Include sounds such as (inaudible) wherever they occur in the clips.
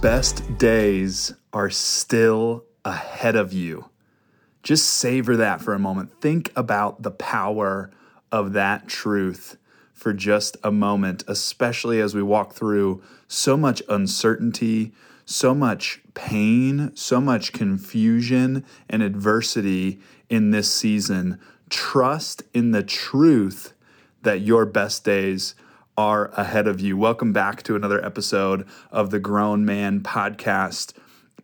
best days are still ahead of you. Just savor that for a moment. Think about the power of that truth for just a moment, especially as we walk through so much uncertainty, so much pain, so much confusion and adversity in this season. Trust in the truth that your best days are ahead of you. Welcome back to another episode of the Grown Man Podcast.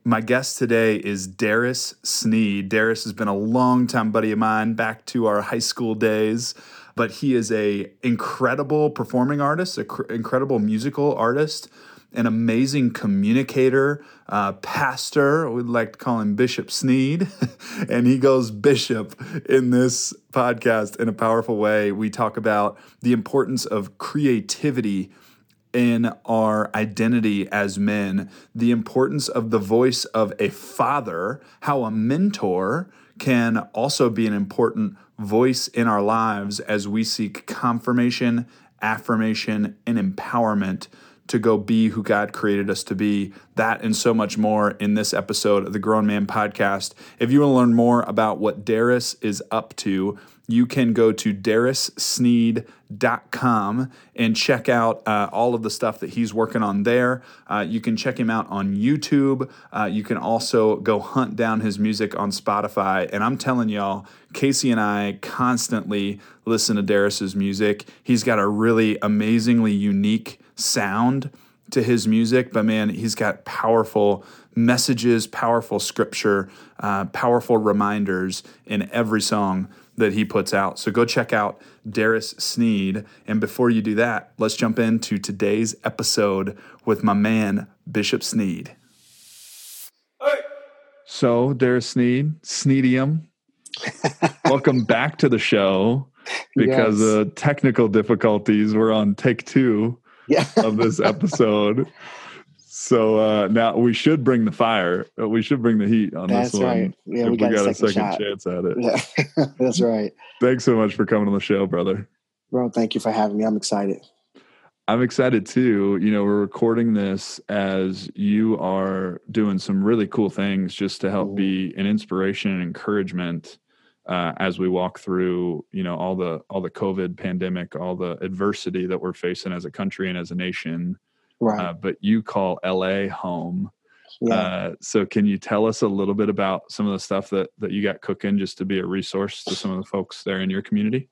My guest today is Darris Sneed. Darris has been a long time buddy of mine, back to our high school days but he is a incredible performing artist, an cr- incredible musical artist, an amazing communicator, uh, pastor. We'd like to call him Bishop Sneed, (laughs) and he goes Bishop in this podcast in a powerful way. We talk about the importance of creativity in our identity as men, the importance of the voice of a father, how a mentor can also be an important voice in our lives as we seek confirmation, affirmation, and empowerment to go be who God created us to be. That and so much more in this episode of the Grown Man Podcast. If you want to learn more about what Darris is up to, you can go to darrissneed.com and check out uh, all of the stuff that he's working on there. Uh, you can check him out on YouTube. Uh, you can also go hunt down his music on Spotify. And I'm telling y'all, Casey and I constantly listen to Darris's music. He's got a really amazingly unique sound to his music, but man, he's got powerful messages, powerful scripture, uh, powerful reminders in every song that he puts out. So go check out Darris Sneed. And before you do that, let's jump into today's episode with my man, Bishop Sneed. Hey. So, Darris Sneed, Sneedium, (laughs) welcome back to the show because yes. uh, technical difficulties were on take two yeah. (laughs) of this episode. So uh, now we should bring the fire. Uh, we should bring the heat on That's this one. Right. Yeah, we got, we got, a second, second chance at it. Yeah. (laughs) That's right. Thanks so much for coming on the show, brother. Bro, thank you for having me. I'm excited. I'm excited too. You know, we're recording this as you are doing some really cool things just to help mm-hmm. be an inspiration and encouragement uh, as we walk through you know all the all the covid pandemic all the adversity that we're facing as a country and as a nation. Right. Uh, but you call la home. Yeah. Uh, so can you tell us a little bit about some of the stuff that that you got cooking just to be a resource to some of the folks there in your community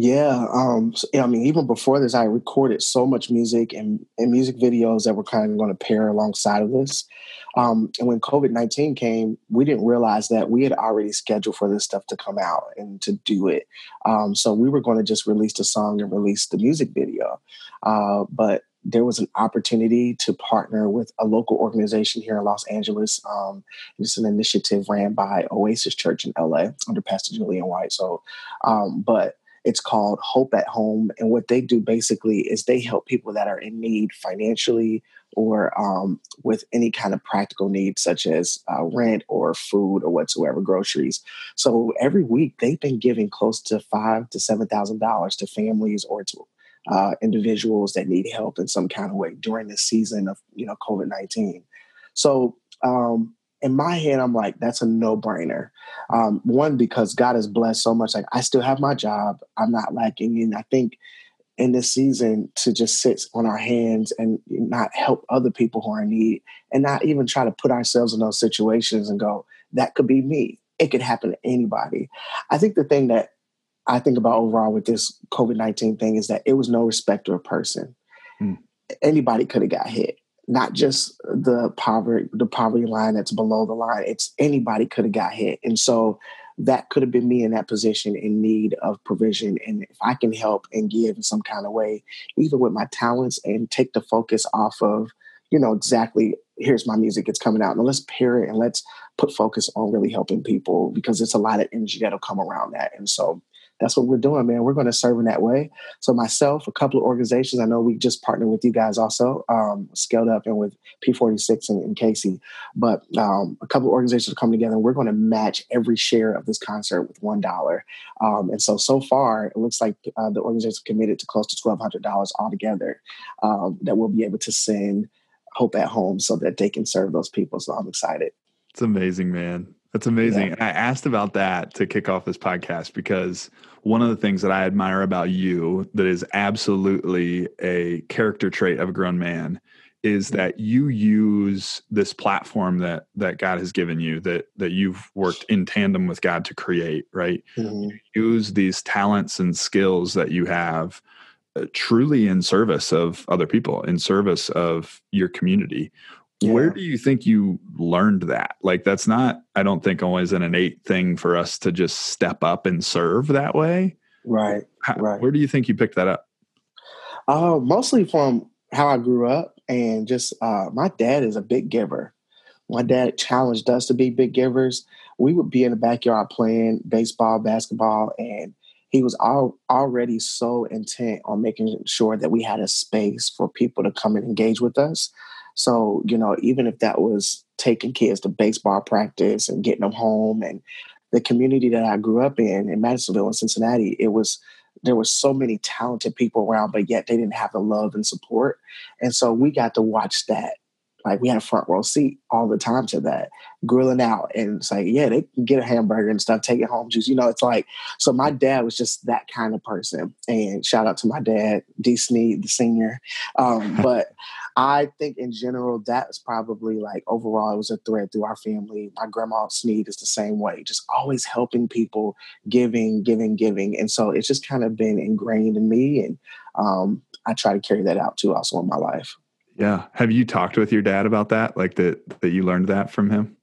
yeah, um, I mean, even before this, I recorded so much music and, and music videos that were kind of going to pair alongside of this. Um, and when COVID 19 came, we didn't realize that we had already scheduled for this stuff to come out and to do it. Um, so we were going to just release the song and release the music video. Uh, but there was an opportunity to partner with a local organization here in Los Angeles. Um, it's an initiative ran by Oasis Church in LA under Pastor Julian White. So, um, but it's called Hope at Home. And what they do basically is they help people that are in need financially or um, with any kind of practical needs, such as uh, rent or food or whatsoever, groceries. So every week they've been giving close to five to seven thousand dollars to families or to uh, individuals that need help in some kind of way during this season of you know COVID nineteen. So um, in my head, I'm like, that's a no brainer. Um, one, because God has blessed so much. Like, I still have my job, I'm not lacking. And I think in this season to just sit on our hands and not help other people who are in need and not even try to put ourselves in those situations and go, that could be me. It could happen to anybody. I think the thing that I think about overall with this COVID 19 thing is that it was no respecter of person. Hmm. Anybody could have got hit not just the poverty the poverty line that's below the line it's anybody could have got hit. And so that could have been me in that position in need of provision. And if i can help and give in some kind of way even with my talents and take the focus off of you know exactly here's my music it's coming out. And let's pair it and let's put focus on really helping people because it's a lot of energy that'll come around that. And so that's what we're doing, man. We're going to serve in that way. So myself, a couple of organizations, I know we just partnered with you guys also, um, Scaled Up and with P46 and, and Casey, but um, a couple of organizations come together and we're going to match every share of this concert with $1. Um, and so, so far, it looks like uh, the organization's committed to close to $1,200 altogether um, that we'll be able to send hope at home so that they can serve those people. So I'm excited. It's amazing, man. That's amazing. Yeah. I asked about that to kick off this podcast because one of the things that I admire about you that is absolutely a character trait of a grown man is mm-hmm. that you use this platform that that God has given you that that you've worked in tandem with God to create, right? Mm-hmm. use these talents and skills that you have uh, truly in service of other people, in service of your community. Yeah. Where do you think you learned that? Like, that's not, I don't think, always an innate thing for us to just step up and serve that way. Right. How, right. Where do you think you picked that up? Uh, mostly from how I grew up, and just uh, my dad is a big giver. My dad challenged us to be big givers. We would be in the backyard playing baseball, basketball, and he was all, already so intent on making sure that we had a space for people to come and engage with us. So, you know, even if that was taking kids to baseball practice and getting them home and the community that I grew up in in Madisonville and Cincinnati, it was there were so many talented people around, but yet they didn't have the love and support. And so we got to watch that like we had a front row seat all the time to that, grilling out. And it's like, yeah, they can get a hamburger and stuff, take it home, juice. You know, it's like, so my dad was just that kind of person. And shout out to my dad, D. Sneed, the senior. Um, but I think in general, that's probably like overall, it was a thread through our family. My grandma Sneed is the same way, just always helping people, giving, giving, giving. And so it's just kind of been ingrained in me. And um, I try to carry that out too, also in my life. Yeah. Have you talked with your dad about that? Like that that you learned that from him?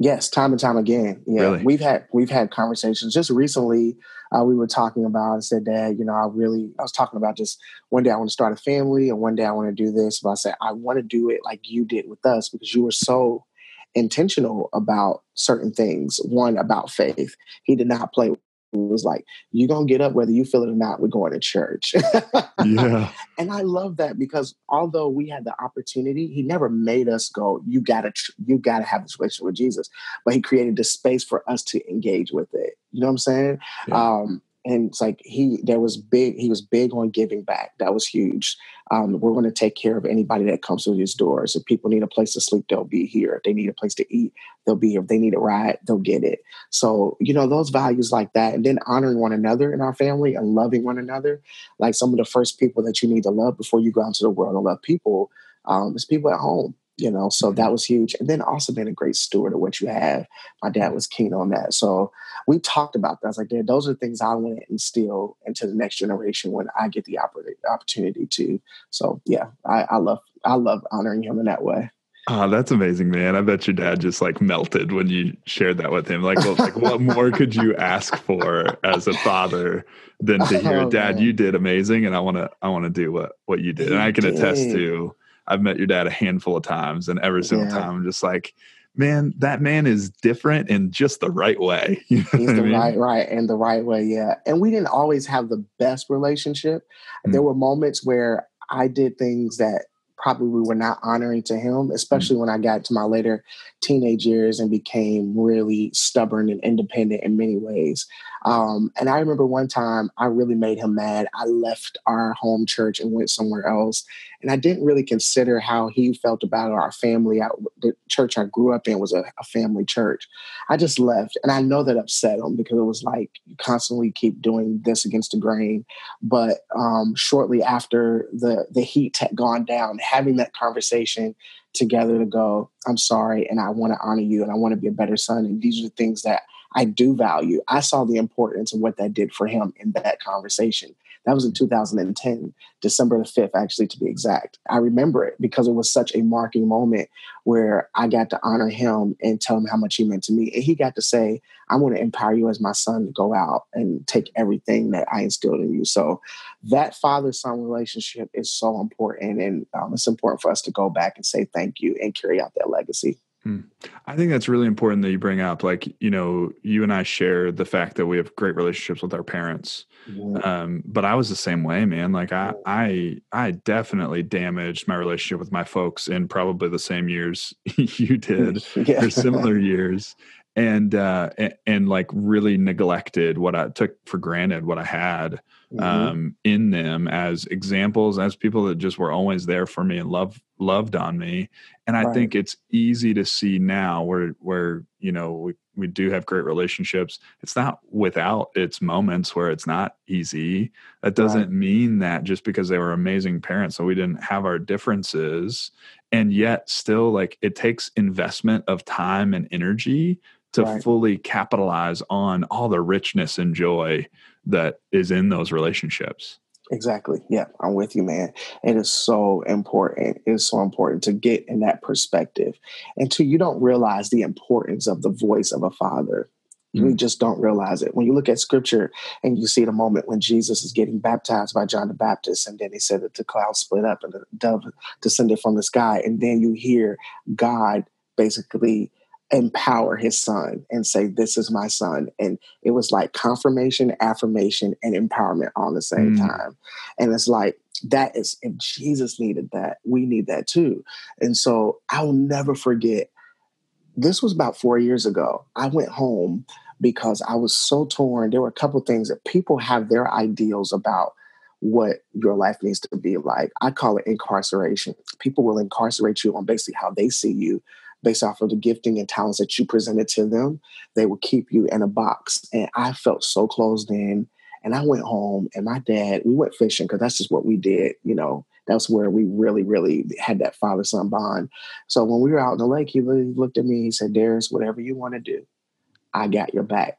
Yes, time and time again. Yeah, really? we've had we've had conversations. Just recently, uh, we were talking about. I said, Dad, you know, I really I was talking about just one day I want to start a family, and one day I want to do this. But I said I want to do it like you did with us because you were so intentional about certain things. One about faith. He did not play was like, you're to get up whether you feel it or not. We're going to church. (laughs) yeah. And I love that because although we had the opportunity, he never made us go, you got to, you got to have this relationship with Jesus. But he created the space for us to engage with it. You know what I'm saying? Yeah. Um, and it's like he there was big he was big on giving back. That was huge. Um, we're going to take care of anybody that comes through these doors. If people need a place to sleep they'll be here. If they need a place to eat they'll be here. If they need a ride they'll get it. So you know those values like that and then honoring one another in our family and loving one another like some of the first people that you need to love before you go out into the world and love people um, is people at home you know so mm-hmm. that was huge and then also being a great steward of what you have my dad was keen on that so we talked about that I was like Dad, those are things i want to instill into the next generation when i get the opportunity to so yeah I, I love i love honoring him in that way Oh, that's amazing, man. I bet your dad just like melted when you shared that with him. Like, well, like what more could you ask for as a father than to (laughs) hear, oh, Dad, man. you did amazing and I wanna I wanna do what what you did. He and I can did. attest to I've met your dad a handful of times, and every single yeah. time I'm just like, man, that man is different in just the right way. (laughs) You know He's the I mean? right, right, and the right way, yeah. And we didn't always have the best relationship. Mm. There were moments where I did things that probably we were not honoring to him, especially mm. when I got to my later teenage years and became really stubborn and independent in many ways. Um, and I remember one time I really made him mad. I left our home church and went somewhere else. And I didn't really consider how he felt about our family. I, the church I grew up in was a, a, family church. I just left. And I know that upset him because it was like you constantly keep doing this against the grain. But um, shortly after the, the heat had gone down, having that conversation together to go, I'm sorry, and I want to honor you and I want to be a better son. And these are the things that I do value. I saw the importance of what that did for him in that conversation. That was in 2010, December the 5th, actually, to be exact. I remember it because it was such a marking moment where I got to honor him and tell him how much he meant to me. And he got to say, I want to empower you as my son to go out and take everything that I instilled in you. So that father son relationship is so important. And um, it's important for us to go back and say thank you and carry out that legacy. Hmm. I think that's really important that you bring up. Like, you know, you and I share the fact that we have great relationships with our parents. Um, but I was the same way, man. Like I, I, I definitely damaged my relationship with my folks in probably the same years (laughs) you did, (laughs) yeah. or similar years. and uh and, and, like really neglected what i took for granted what i had mm-hmm. um in them as examples as people that just were always there for me and love loved on me and i right. think it's easy to see now where where you know we, we do have great relationships it's not without its moments where it's not easy that doesn't right. mean that just because they were amazing parents so we didn't have our differences and yet still like it takes investment of time and energy to right. fully capitalize on all the richness and joy that is in those relationships Exactly. Yeah, I'm with you, man. It is so important. It is so important to get in that perspective. And two, you don't realize the importance of the voice of a father. You mm. just don't realize it. When you look at scripture and you see the moment when Jesus is getting baptized by John the Baptist, and then he said that the cloud split up and the dove descended from the sky, and then you hear God basically empower his son and say, This is my son. And it was like confirmation, affirmation, and empowerment all at the same mm. time. And it's like, that is, if Jesus needed that, we need that too. And so I will never forget. This was about four years ago. I went home because I was so torn. There were a couple things that people have their ideals about what your life needs to be like. I call it incarceration. People will incarcerate you on basically how they see you based off of the gifting and talents that you presented to them. They will keep you in a box. And I felt so closed in. And I went home and my dad, we went fishing because that's just what we did. You know, that's where we really, really had that father son bond. So when we were out in the lake, he looked at me, he said, Darris, whatever you want to do, I got your back.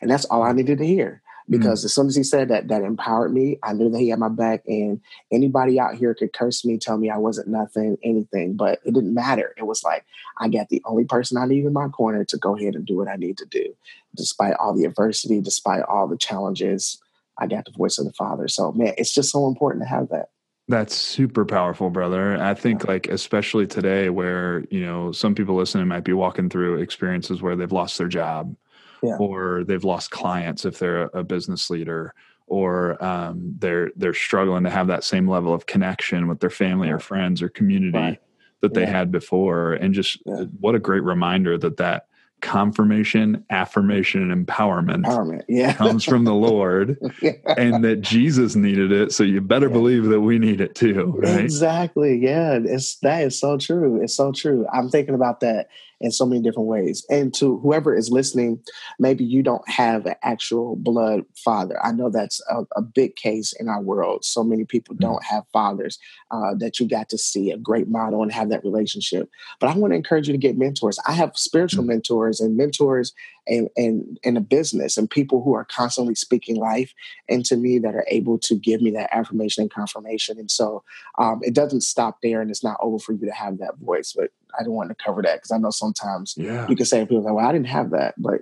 And that's all I needed to hear. Mm. because mm as soon as he said that, that empowered me. I knew that he had my back, and anybody out here could curse me, tell me I wasn't nothing, anything, but it didn't matter. It was like I got the only person I need in my corner to go ahead and do what I need to do, despite all the adversity, despite all the challenges. I got the voice of the Father. So, man, it's just so important to have that. That's super powerful, brother. I think, like, especially today, where, you know, some people listening might be walking through experiences where they've lost their job yeah. or they've lost clients if they're a, business leader or um, they're they're struggling to have that same level of connection with their family or friends or community right. that they yeah. had before and just yeah. what a great reminder that that confirmation, affirmation, and empowerment, empowerment. Yeah. comes from the Lord (laughs) yeah. and that Jesus needed it. So you better believe that we need it too. Right? Exactly. Yeah. It's that is so true. It's so true. I'm thinking about that in so many different ways. And to whoever is listening, maybe you don't have an actual blood father. I know that's a, a big case in our world. So many people mm-hmm. don't have fathers uh, that you got to see a great model and have that relationship. But I want to encourage you to get mentors. I have spiritual mm-hmm. mentors and mentors and in, in a business and people who are constantly speaking life into me that are able to give me that affirmation and confirmation. And so um, it doesn't stop there and it's not over for you to have that voice. But I don't want to cover that because I know sometimes yeah. you can say people like, well, I didn't have that, but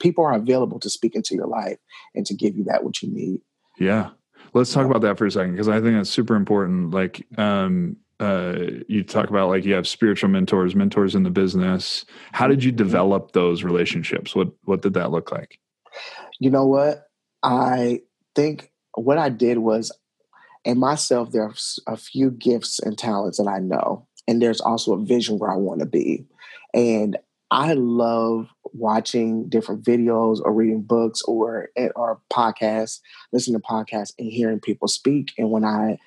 people are available to speak into your life and to give you that what you need. Yeah. Let's talk about that for a second because I think that's super important. Like, um, uh, you talk about like you have spiritual mentors, mentors in the business. How did you mm-hmm. develop those relationships? What what did that look like? You know what? I think what I did was in myself there are a few gifts and talents that I know and there's also a vision where I want to be. And I love watching different videos or reading books or eh, or podcasts, listening to podcasts and hearing people speak. And when I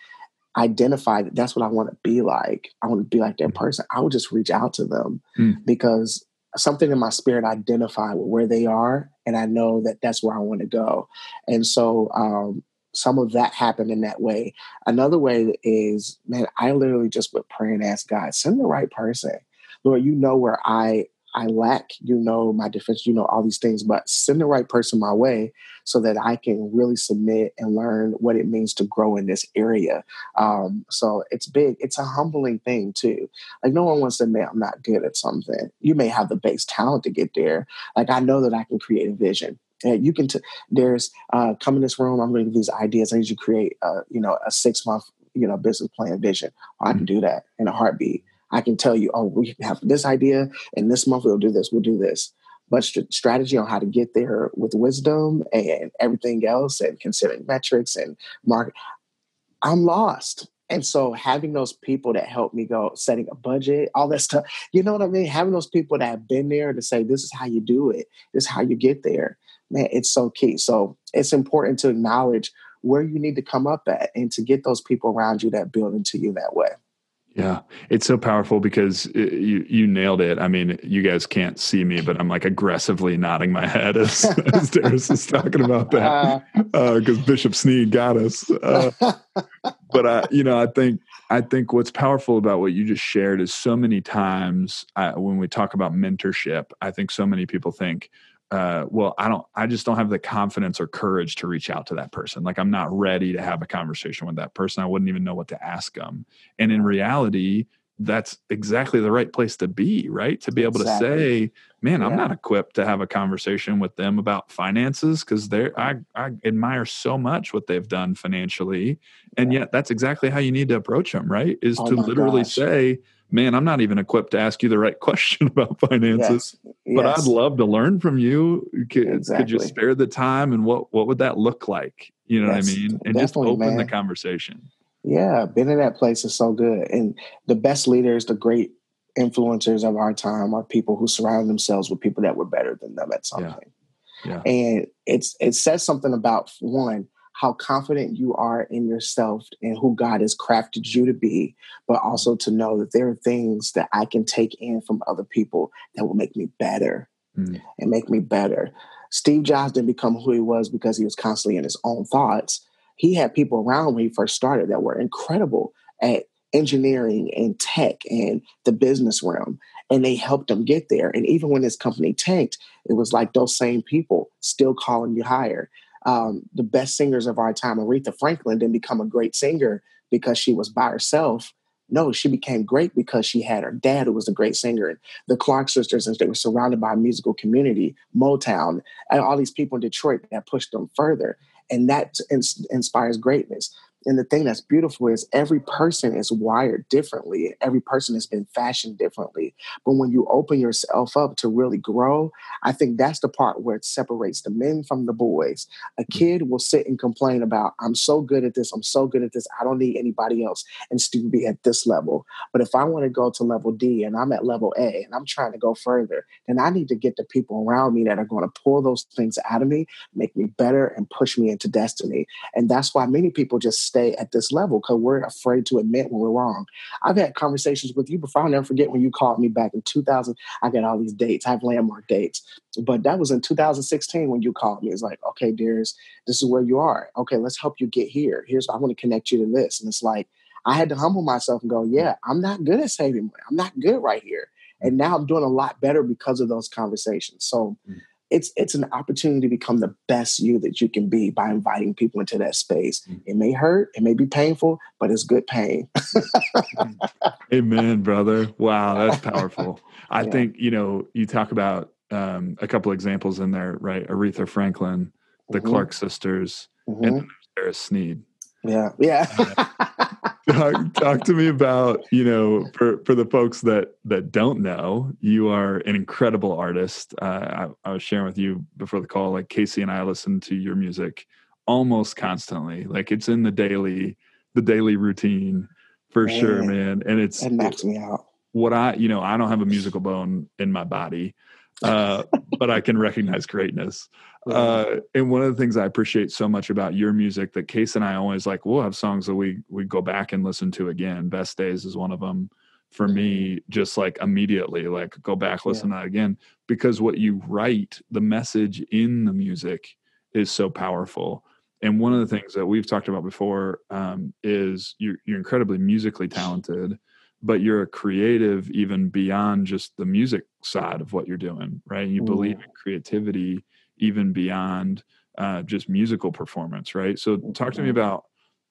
identify that that's what I want to be like, I want to be like that mm. person, I would just reach out to them mm. because something in my spirit identified with where they are and I know that that's where I want to go. And so um, some of that happened in that way. Another way is, man, I literally just would pray and ask God, send the right person. Lord, you know where I I lack, you know my defense, you know all these things, but send the right person my way so that I can really submit and learn what it means to grow in this area. Um, so it's big. It's a humbling thing too. Like no one wants to admit I'm not good at something. You may have the base talent to get there. Like I know that I can create a vision you can t- there's uh, come in this room i'm going to give these ideas i need you to create a, you know a six month you know business plan vision. I can do that in a heartbeat. I can tell you oh we have this idea and this month we'll do this we'll do this. But st- strategy on how to get there with wisdom and everything else and considering metrics and market i'm lost. And so having those people that help me go setting a budget, all that stuff, you know what I mean? Having those people that have been there to say, this is how you do it, this is how you get there, man, it's so key. So it's important to acknowledge where you need to come up at and to get those people around you that build into you that way. Yeah, it's so powerful because it, you you nailed it. I mean, you guys can't see me, but I'm like aggressively nodding my head as, (laughs) as Darris is talking about that because (laughs) uh, uh, Bishop Sneed got us. Uh, (laughs) but I, you know, I think I think what's powerful about what you just shared is so many times I, when we talk about mentorship, I think so many people think, uh, well, I don't, I just don't have the confidence or courage to reach out to that person. Like I'm not ready to have a conversation with that person. I wouldn't even know what to ask them. And in reality, that's exactly the right place to be, right? To be able exactly. to say, man, yeah. I'm not equipped to have a conversation with them about finances because they're, I, I admire so much what they've done financially. And yeah. yet that's exactly how you need to approach them, right? Is oh to literally gosh. say, man, I'm not even equipped to ask you the right (laughs) question about finances, yes. but yes. I'd love to learn from you. Could, exactly. could, you spare the time and what, what would that look like? You know what I mean? And just open man. the conversation. Yeah, being in that place is so good. And the best leaders, the great influencers of our time are people who surround themselves with people that were better than them at something. Yeah. yeah. And it's it says something about one, how confident you are in yourself and who God has crafted you to be, but also to know that there are things that I can take in from other people that will make me better mm. and make me better. Steve Jobs didn't become who he was because he was constantly in his own thoughts. He had people around when he first started that were incredible at engineering and tech and the business realm. And they helped him get there. And even when his company tanked, it was like those same people still calling you higher um, the best singers of our time, Aretha Franklin, didn't become a great singer because she was by herself. No, she became great because she had her dad, who was a great singer, and the Clark sisters, and they were surrounded by a musical community, Motown, and all these people in Detroit that pushed them further. And that ins- inspires greatness. And the thing that's beautiful is every person is wired differently. Every person has been fashioned differently. But when you open yourself up to really grow, I think that's the part where it separates the men from the boys. A kid will sit and complain about, I'm so good at this, I'm so good at this, I don't need anybody else, and still be at this level. But if I want to go to level D and I'm at level A and I'm trying to go further, then I need to get the people around me that are going to pull those things out of me, make me better, and push me into destiny. And that's why many people just stay at this level because we're afraid to admit when we're wrong. I've had conversations with you before. I'll never forget when you called me back in 2000. I got all these dates. I have landmark dates. But that was in 2016 when you called me. It's like, okay, dears, this is where you are. Okay, let's help you get here. Here's, I want to connect you to this. And it's like, I had to humble myself and go, yeah, I'm not good at saving money. I'm not good right here. And now I'm doing a lot better because of those conversations. So, mm it's it's an opportunity to become the best you that you can be by inviting people into that space. Mm. It may hurt, it may be painful, but it's good pain. (laughs) Amen, brother. Wow, that's powerful. I yeah. think you know you talk about um, a couple examples in there, right? Aretha Franklin, the mm-hmm. Clark sisters, mm-hmm. and Sarah Sneed. Yeah, yeah. (laughs) talk, talk to me about you know for for the folks that that don't know you are an incredible artist. Uh, I, I, was sharing with you before the call like casey and i listen to your music almost constantly. Like it's in the daily the daily routine for man, sure man. And it's it knocks me out. what i you know i don't have a musical bone in my body uh, but I can recognize greatness. (laughs) Uh, and one of the things I appreciate so much about your music that Case and I always like, we'll have songs that we we go back and listen to again. Best Days is one of them for me, just like immediately, like go back, listen yeah. to that again, because what you write, the message in the music is so powerful. And one of the things that we've talked about before um, is you're, you're incredibly musically talented but you're a creative even beyond just the music side of what you're doing right? You mm. believe in creativity even beyond uh, just musical performance right? So talk to me mm-hmm. about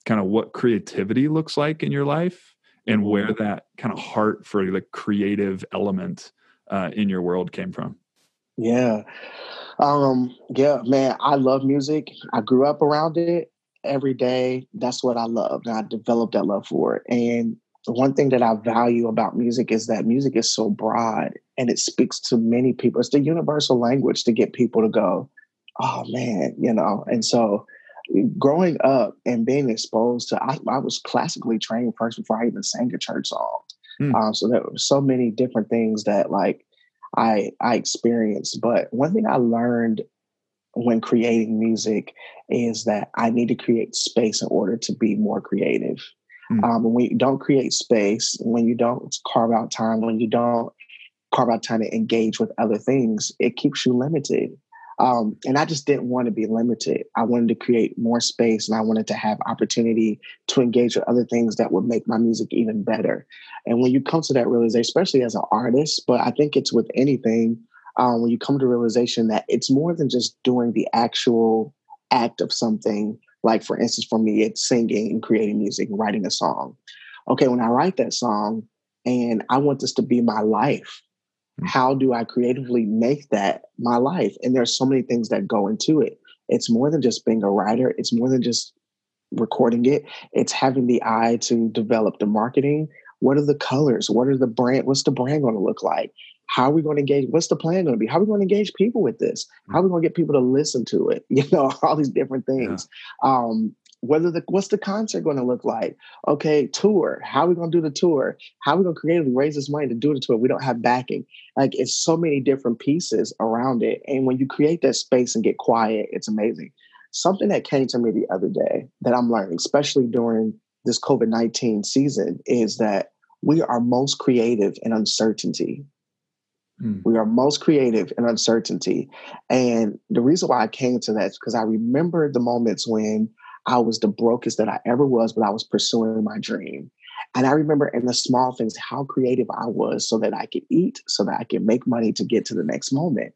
kind of what creativity looks like in your life and where mm-hmm. that kind of heart for the creative element uh, in your world came from. Yeah. Um yeah man i love music. I grew up around it every day. That's what i love and i developed that love for it. And one thing that I value about music is that music is so broad and it speaks to many people. It's the universal language to get people to go, oh man, you know. And so growing up and being exposed to, I, I was classically trained first before I even sang a church song. Mm. Um, so there were so many different things that like I I experienced. But one thing I learned when creating music is that I need to create space in order to be more creative. Mm. Um, when you don't create space, when you don't carve out time, when you don't carve out time to engage with other things, it keeps you limited. Um, and I just didn't want to be limited. I wanted to create more space and I wanted to have opportunity to engage with other things that would make my music even better. And when you come to that realization, especially as an artist, but I think it's with anything, um, when you come to realization that it's more than just doing the actual act of something. Like, for instance, for me, it's singing and creating music and writing a song. Okay, when I write that song and I want this to be my life, Mm. how do I creatively make that my life? And there's so many things that go into it. It's more than just being a writer, it's more than just recording it. It's having the eye to develop the marketing. What are the colors? What are the brand? What's the brand going to look like? How are we going to engage? What's the plan going to be? How are we going to engage people with this? How are we going to get people to listen to it? (laughs) You know, (laughs) all these different things. Yeah. Um, whether the what's the concert going to look like okay tour how are we going to do the tour how are we going to creatively raise this money to do the tour we don't have backing like it's so many different pieces around it and when you create that space and get quiet it's amazing something that came to me the other day that i'm learning especially during this covid-19 season is that we are most creative in uncertainty hmm. we are most creative in uncertainty and the reason why i came to that is because i remember the moments when I was the brokest that I ever was, but I was pursuing my dream. And I remember in the small things how creative I was so that I could eat, so that I could make money to get to the next moment.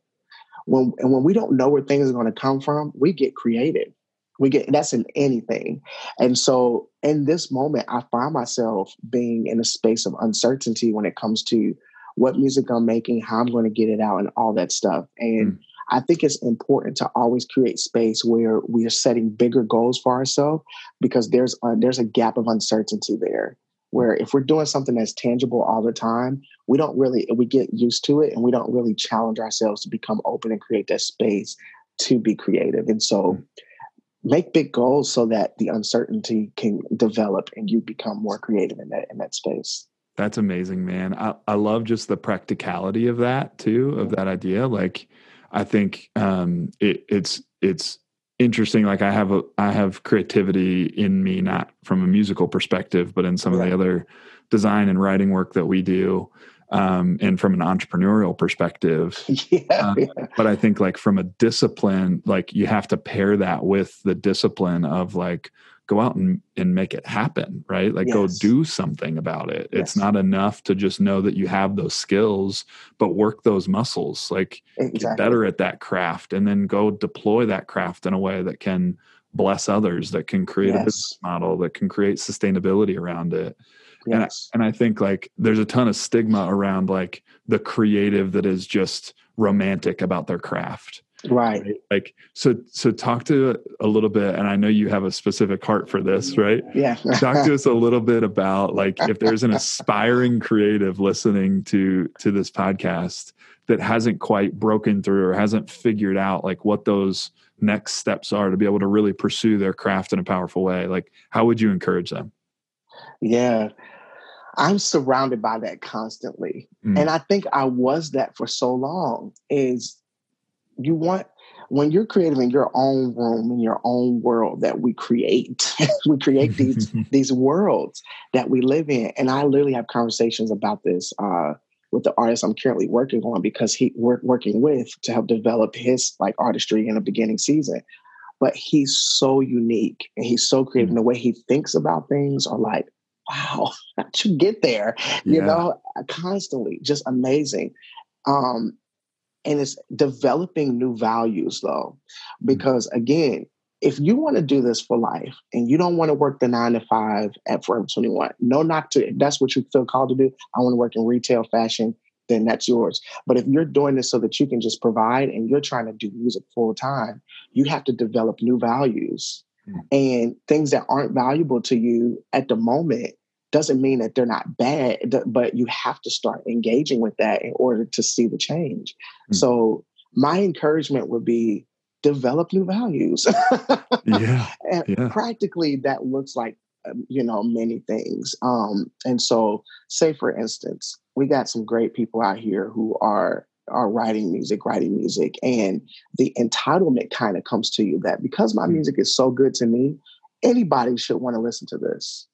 When and when we don't know where things are going to come from, we get creative. We get that's in anything. And so in this moment, I find myself being in a space of uncertainty when it comes to what music I'm making, how I'm going to get it out, and all that stuff. And mm. I think it's important to always create space where we are setting bigger goals for ourselves because there's a, there's a gap of uncertainty there. Where if we're doing something that's tangible all the time, we don't really we get used to it and we don't really challenge ourselves to become open and create that space to be creative. And so mm. make big goals so that the uncertainty can develop and you become more creative in that in that space. That's amazing, man. I, I love just the practicality of that too, of that idea. Like I think um, it, it's it's interesting. Like I have a I have creativity in me, not from a musical perspective, but in some right. of the other design and writing work that we do. Um, and from an entrepreneurial perspective. (laughs) Yeah, uh, yeah. But I think like from a discipline, like you have to pair that with the discipline of like, go out and, and make it happen, right? Like yes. go do something about it. Yes. It's not enough to just know that you have those skills, but work those muscles, like exactly. get better at that craft and then go deploy that craft in a way that can bless others, that can create yes. a business model, that can create sustainability around it. And, I, and I think like there's a ton of stigma around like the creative that is just romantic about their craft right. right? Like so so talk to a little bit and i know you have a specific heart for this right? Yeah. Talk to (laughs) us a little bit about like if there's an aspiring creative listening to to this podcast that hasn't quite broken through or hasn't figured out like what those next steps are to be able to really pursue their craft in a powerful way like how would you encourage them? Yeah. I'm surrounded by that constantly. Mm. and i think i was that for so long is you want when you're creating in your own room in your own world that we create (laughs) we create these (laughs) these worlds that we live in and i literally have conversations about this uh, with the artist i'm currently working on because he work, working with to help develop his like artistry in the beginning season but he's so unique and he's so creative mm-hmm. the way he thinks about things are like wow (laughs) how'd you get there yeah. you know constantly just amazing um and it's developing new values though mm-hmm. because again if you want to do this for life and you don't want to work the nine to five at forever 21 no knock to it that's what you feel called to do i want to work in retail fashion then that's yours but if you're doing this so that you can just provide and you're trying to do music full time you have to develop new values mm-hmm. and things that aren't valuable to you at the moment doesn't mean that they're not bad, but you have to start engaging with that in order to see the change. Mm-hmm. So, my encouragement would be develop new values. (laughs) yeah. and yeah. practically that looks like um, you know many things. Um, and so, say for instance, we got some great people out here who are are writing music, writing music, and the entitlement kind of comes to you that because my mm. music is so good to me, anybody should want to listen to this.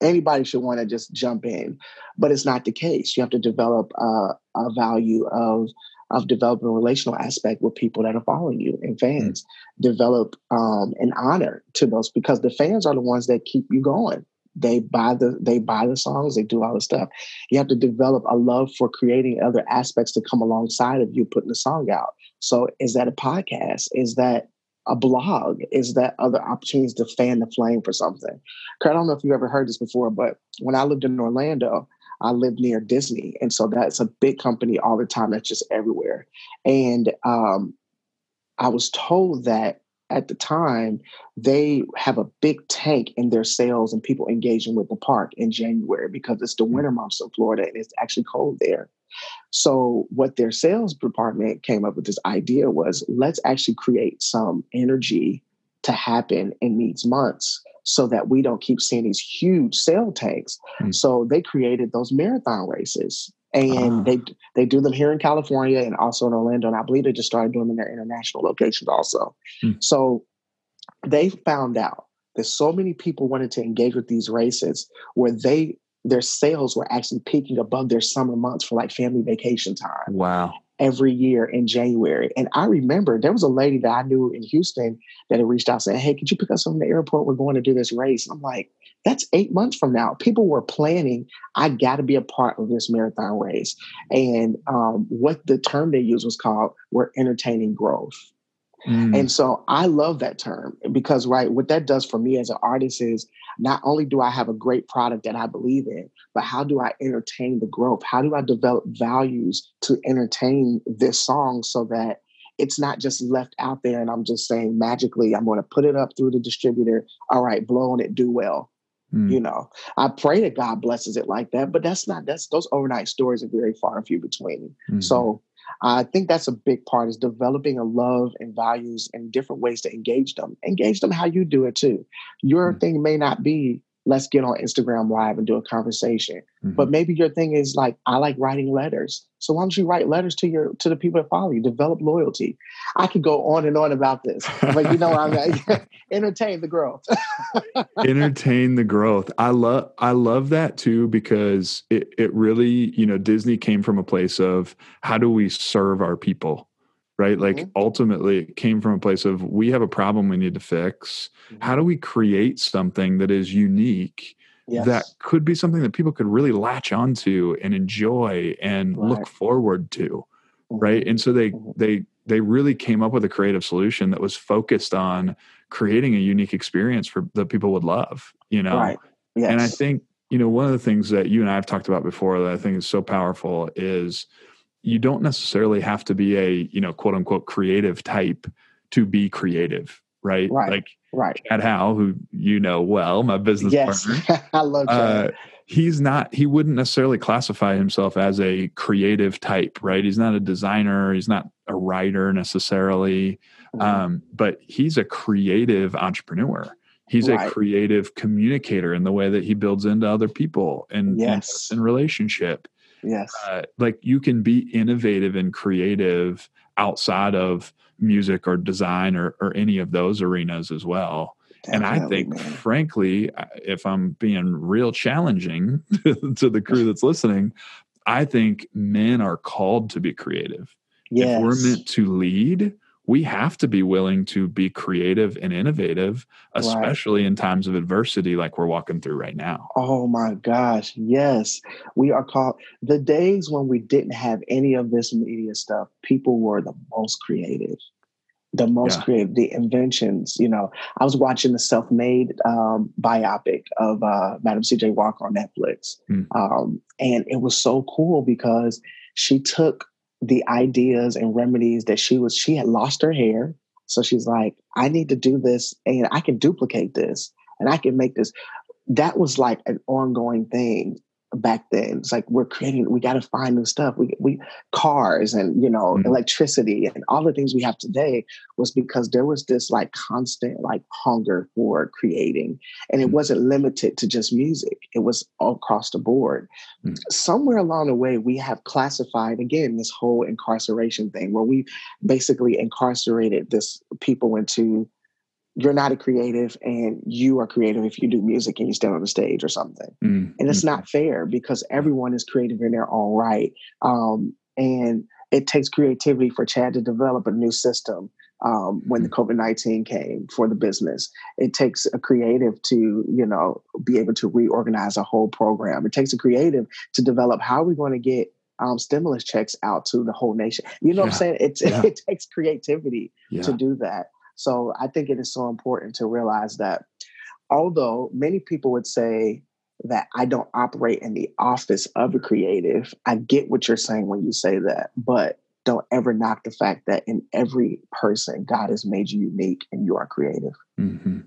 Anybody should want to just jump in, but it's not the case. You have to develop uh, a value of of developing a relational aspect with people that are following you and fans. Mm-hmm. Develop um, an honor to those because the fans are the ones that keep you going. They buy the they buy the songs, they do all the stuff. You have to develop a love for creating other aspects to come alongside of you putting the song out. So is that a podcast? Is that a blog? Is that other opportunities to fan the flame for something? I don't know if you've ever heard this before, but when I lived in Orlando, I lived near Disney, and so that's a big company all the time. That's just everywhere. And um, I was told that at the time they have a big tank in their sales and people engaging with the park in January because it's the mm. winter months in Florida and it's actually cold there. So what their sales department came up with this idea was let's actually create some energy to happen in these months so that we don't keep seeing these huge sale tanks. Mm. So they created those marathon races. And uh. they they do them here in California and also in Orlando. And I believe they just started doing them in their international locations also. Mm. So they found out that so many people wanted to engage with these races where they their sales were actually peaking above their summer months for like family vacation time. Wow every year in January. And I remember there was a lady that I knew in Houston that had reached out saying, Hey, could you pick us up from the airport? We're going to do this race. And I'm like, that's eight months from now. People were planning, I got to be a part of this marathon race. And um, what the term they used was called, we're entertaining growth. Mm. And so I love that term because, right, what that does for me as an artist is not only do I have a great product that I believe in, but how do I entertain the growth? How do I develop values to entertain this song so that it's not just left out there and I'm just saying magically, I'm going to put it up through the distributor. All right, blow on it, do well. Mm. You know, I pray that God blesses it like that, but that's not, that's those overnight stories are very far and few between. Mm. So I think that's a big part is developing a love and values and different ways to engage them. Engage them how you do it too. Your mm-hmm. thing may not be let's get on Instagram live and do a conversation. Mm-hmm. But maybe your thing is like, I like writing letters. So why don't you write letters to your to the people that follow you? Develop loyalty. I could go on and on about this, but you know, I'm like, (laughs) entertain the growth. (laughs) entertain the growth. I love I love that too because it it really you know Disney came from a place of how do we serve our people right? Like mm-hmm. ultimately, it came from a place of we have a problem we need to fix. Mm-hmm. How do we create something that is unique? Yes. That could be something that people could really latch onto and enjoy and right. look forward to, mm-hmm. right? And so they mm-hmm. they they really came up with a creative solution that was focused on creating a unique experience for that people would love, you know. Right. Yes. And I think you know one of the things that you and I have talked about before that I think is so powerful is you don't necessarily have to be a you know quote unquote creative type to be creative right, right. like right Chad Howe, who you know well, my business yes. partner. (laughs) I love Chad. Uh, he's not. He wouldn't necessarily classify himself as a creative type, right? He's not a designer. He's not a writer necessarily, mm-hmm. um, but he's a creative entrepreneur. He's right. a creative communicator in the way that he builds into other people and yes. in relationship. Yes. Uh, like you can be innovative and creative outside of music or design or, or any of those arenas as well. Definitely, and I think, man. frankly, if I'm being real challenging (laughs) to the crew that's (laughs) listening, I think men are called to be creative. Yes. If we're meant to lead, we have to be willing to be creative and innovative, especially right. in times of adversity like we're walking through right now. Oh my gosh. Yes. We are called the days when we didn't have any of this media stuff, people were the most creative. The most yeah. creative, the inventions. You know, I was watching the self made um, biopic of uh, Madam C.J. Walker on Netflix. Mm. Um, and it was so cool because she took the ideas and remedies that she was she had lost her hair. So she's like i need to do this and i can duplicate this and i can make this. That was like an ongoing thing back then. It's like we're creating, we got to find new stuff. We, we cars and you know mm-hmm. electricity and all the things we have today was because there was this like constant like hunger for creating, and it mm-hmm. wasn't limited to just music. It was all across the board. Mm-hmm. Somewhere along the way, we have classified again this whole incarceration thing, where we basically incarcerated this people into you're not a creative and you are creative if you do music and you stand on the stage or something. Mm-hmm. And it's not fair because everyone is creative in their own right. Um, and it takes creativity for Chad to develop a new system um, when the mm. COVID 19 came for the business. It takes a creative to, you know, be able to reorganize a whole program. It takes a creative to develop how we're going to get um, stimulus checks out to the whole nation. You know yeah. what I'm saying? It's, (laughs) yeah. It takes creativity yeah. to do that. So I think it is so important to realize that although many people would say that I don't operate in the office of a creative, I get what you're saying when you say that, but don't ever knock the fact that in every person, God has made you unique and you are creative. Mm-hmm.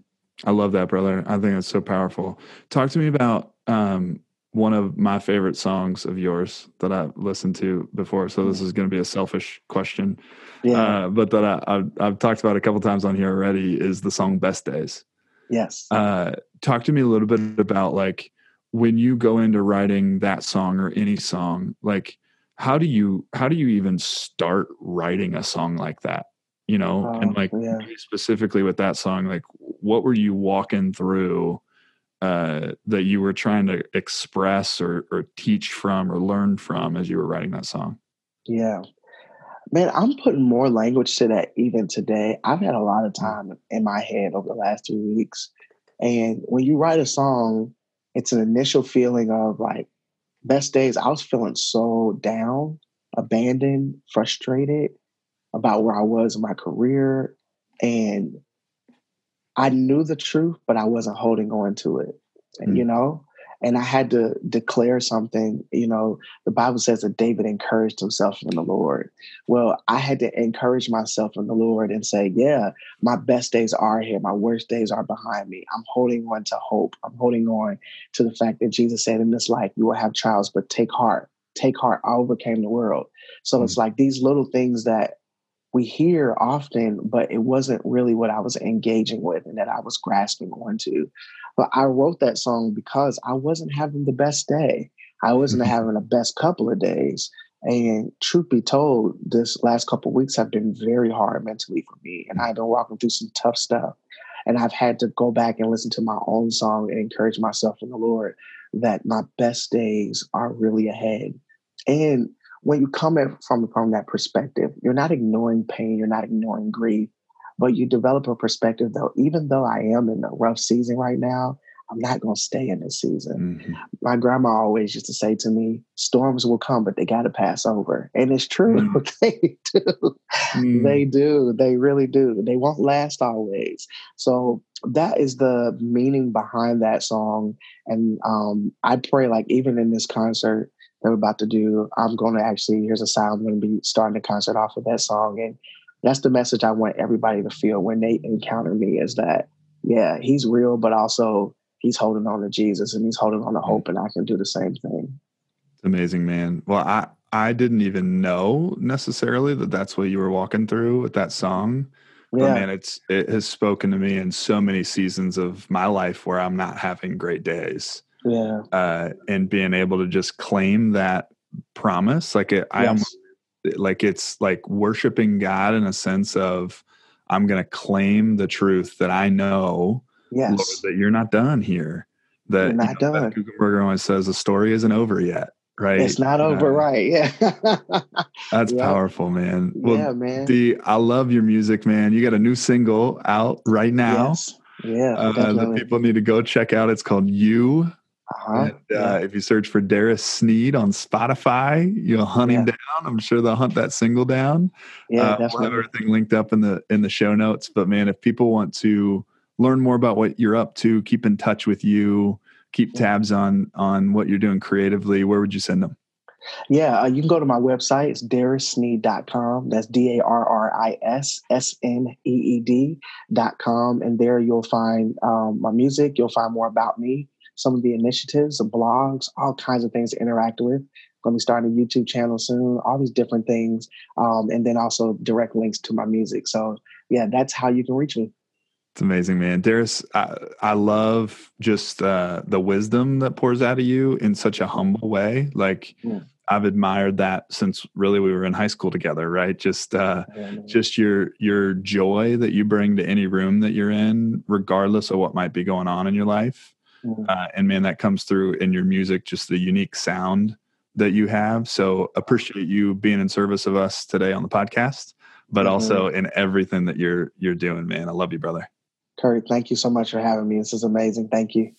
I love that, brother. I think that's so powerful. Talk to me about um, one of my favorite songs of yours that I've listened to before. So this mm. is going to be a selfish question, yeah. Uh, but that I, have I've talked about a couple times on here already is the song "Best Days." Yes. Uh, talk to me a little bit about like when you go into writing that song or any song, like how do you how do you even start writing a song like that? You know, and oh, like yeah. specifically with that song, like what were you walking through? Uh, that you were trying to express or, or teach from or learn from as you were writing that song? Yeah. Man, I'm putting more language to that even today. I've had a lot of time in my head over the last three weeks. And when you write a song, it's an initial feeling of like best days. I was feeling so down, abandoned, frustrated about where I was in my career. And I knew the truth, but I wasn't holding on to it. Mm. You know, and I had to declare something. You know, the Bible says that David encouraged himself in the Lord. Well, I had to encourage myself in the Lord and say, yeah, my best days are here. My worst days are behind me. I'm holding on to hope. I'm holding on to the fact that Jesus said in this life, you will have trials, but take heart. Take heart. I overcame the world. So mm. it's like these little things that we hear often, but it wasn't really what I was engaging with and that I was grasping onto. But I wrote that song because I wasn't having the best day. I wasn't mm-hmm. (laughs) having the best couple of days. And truth be told, this last couple weeks have been very hard mentally for me. And I've been walking through some tough stuff. And I've had to go back and listen to my own song and encourage myself in the Lord that my best days are really ahead. And when you come from from that perspective, you're not ignoring pain, you're not ignoring grief, but you develop a perspective though. Even though I am in a rough season right now, I'm not going to stay in this season. Mm-hmm. My grandma always used to say to me, "Storms will come, but they got to pass over," and it's true. Mm. (laughs) they do. Mm. They do. They really do. They won't last always. So that is the meaning behind that song. And um, I pray, like even in this concert, that we're about to do. I'm going to actually, here's a sound, I'm going to be starting the concert off with that song. And that's the message I want everybody to feel when they encounter me is that, yeah, he's real, but also he's holding on to Jesus and he's holding on to hope, and I can do the same thing. Amazing, man. Well, I, I didn't even know necessarily that that's what you were walking through with that song. Yeah. But man, it's it has spoken to me in so many seasons of my life where I'm not having great days yeah uh, and being able to just claim that promise like it, i almost like it's like worshiping god in a sense of i'm going to claim the truth that i know yes. Lord, that you're not done here that you're not you know, done Guggenberger always says the story isn't over yet right it's not over right yeah (laughs) that's yeah. powerful man well yeah man the i love your music man you got a new single out right now yes. yeah uh, that people need to go check out it's called you uh-huh. And, uh, yeah. If you search for Darris Sneed on Spotify, you'll hunt yeah. him down. I'm sure they'll hunt that single down. Yeah, uh, definitely. We'll have everything linked up in the in the show notes. But man, if people want to learn more about what you're up to, keep in touch with you, keep tabs on on what you're doing creatively, where would you send them? Yeah, uh, you can go to my website. It's darrissneed.com. That's D A R R I S S N E E D.com. And there you'll find um, my music. You'll find more about me some of the initiatives, the blogs, all kinds of things to interact with. Going to be starting a YouTube channel soon, all these different things. Um, and then also direct links to my music. So, yeah, that's how you can reach me. It's amazing, man. Darris, I, I love just uh, the wisdom that pours out of you in such a humble way. Like, yeah. I've admired that since really we were in high school together, right? Just uh, yeah, just your your joy that you bring to any room that you're in, regardless of what might be going on in your life. Mm-hmm. Uh, and man, that comes through in your music, just the unique sound that you have. So appreciate you being in service of us today on the podcast, but mm-hmm. also in everything that you're you're doing, man. I love you, brother. Kurt, thank you so much for having me. This is amazing. Thank you.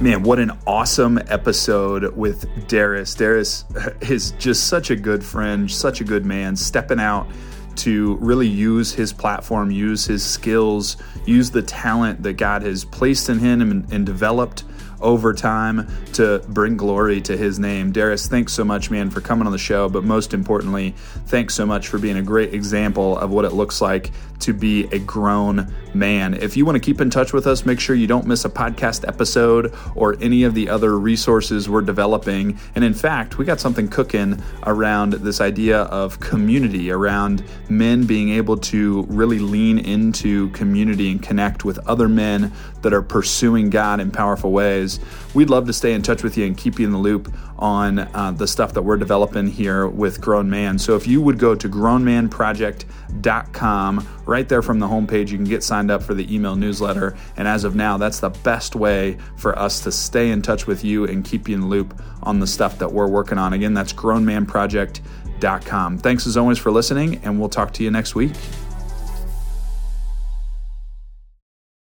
Man, what an awesome episode with Darris. Darris is just such a good friend, such a good man, stepping out to really use his platform, use his skills, use the talent that God has placed in him and, and developed over time to bring glory to his name. Darris, thanks so much, man, for coming on the show. But most importantly, thanks so much for being a great example of what it looks like to be a grown man. If you want to keep in touch with us, make sure you don't miss a podcast episode or any of the other resources we're developing. And in fact, we got something cooking around this idea of community, around men being able to really lean into community and connect with other men that are pursuing God in powerful ways. We'd love to stay in touch with you and keep you in the loop on uh, the stuff that we're developing here with Grown Man. So if you would go to grownmanproject.com, right there from the homepage, you can get signed up for the email newsletter. And as of now, that's the best way for us to stay in touch with you and keep you in the loop on the stuff that we're working on. Again, that's grownmanproject.com. Thanks as always for listening, and we'll talk to you next week.